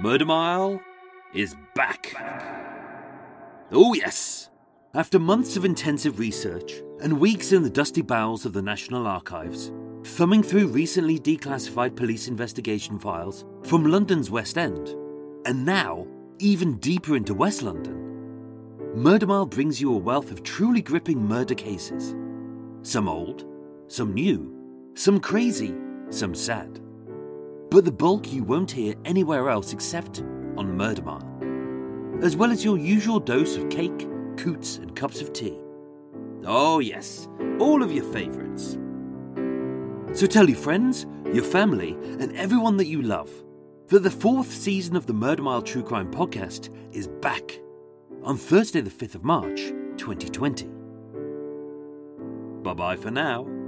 Murder Mile is back. Oh, yes! After months of intensive research and weeks in the dusty bowels of the National Archives, thumbing through recently declassified police investigation files from London's West End, and now even deeper into West London, Murder Mile brings you a wealth of truly gripping murder cases. Some old, some new, some crazy, some sad. But the bulk you won't hear anywhere else except on Murder Mile. As well as your usual dose of cake, coots, and cups of tea. Oh, yes, all of your favourites. So tell your friends, your family, and everyone that you love that the fourth season of the Murder Mile True Crime podcast is back on Thursday, the 5th of March, 2020. Bye bye for now.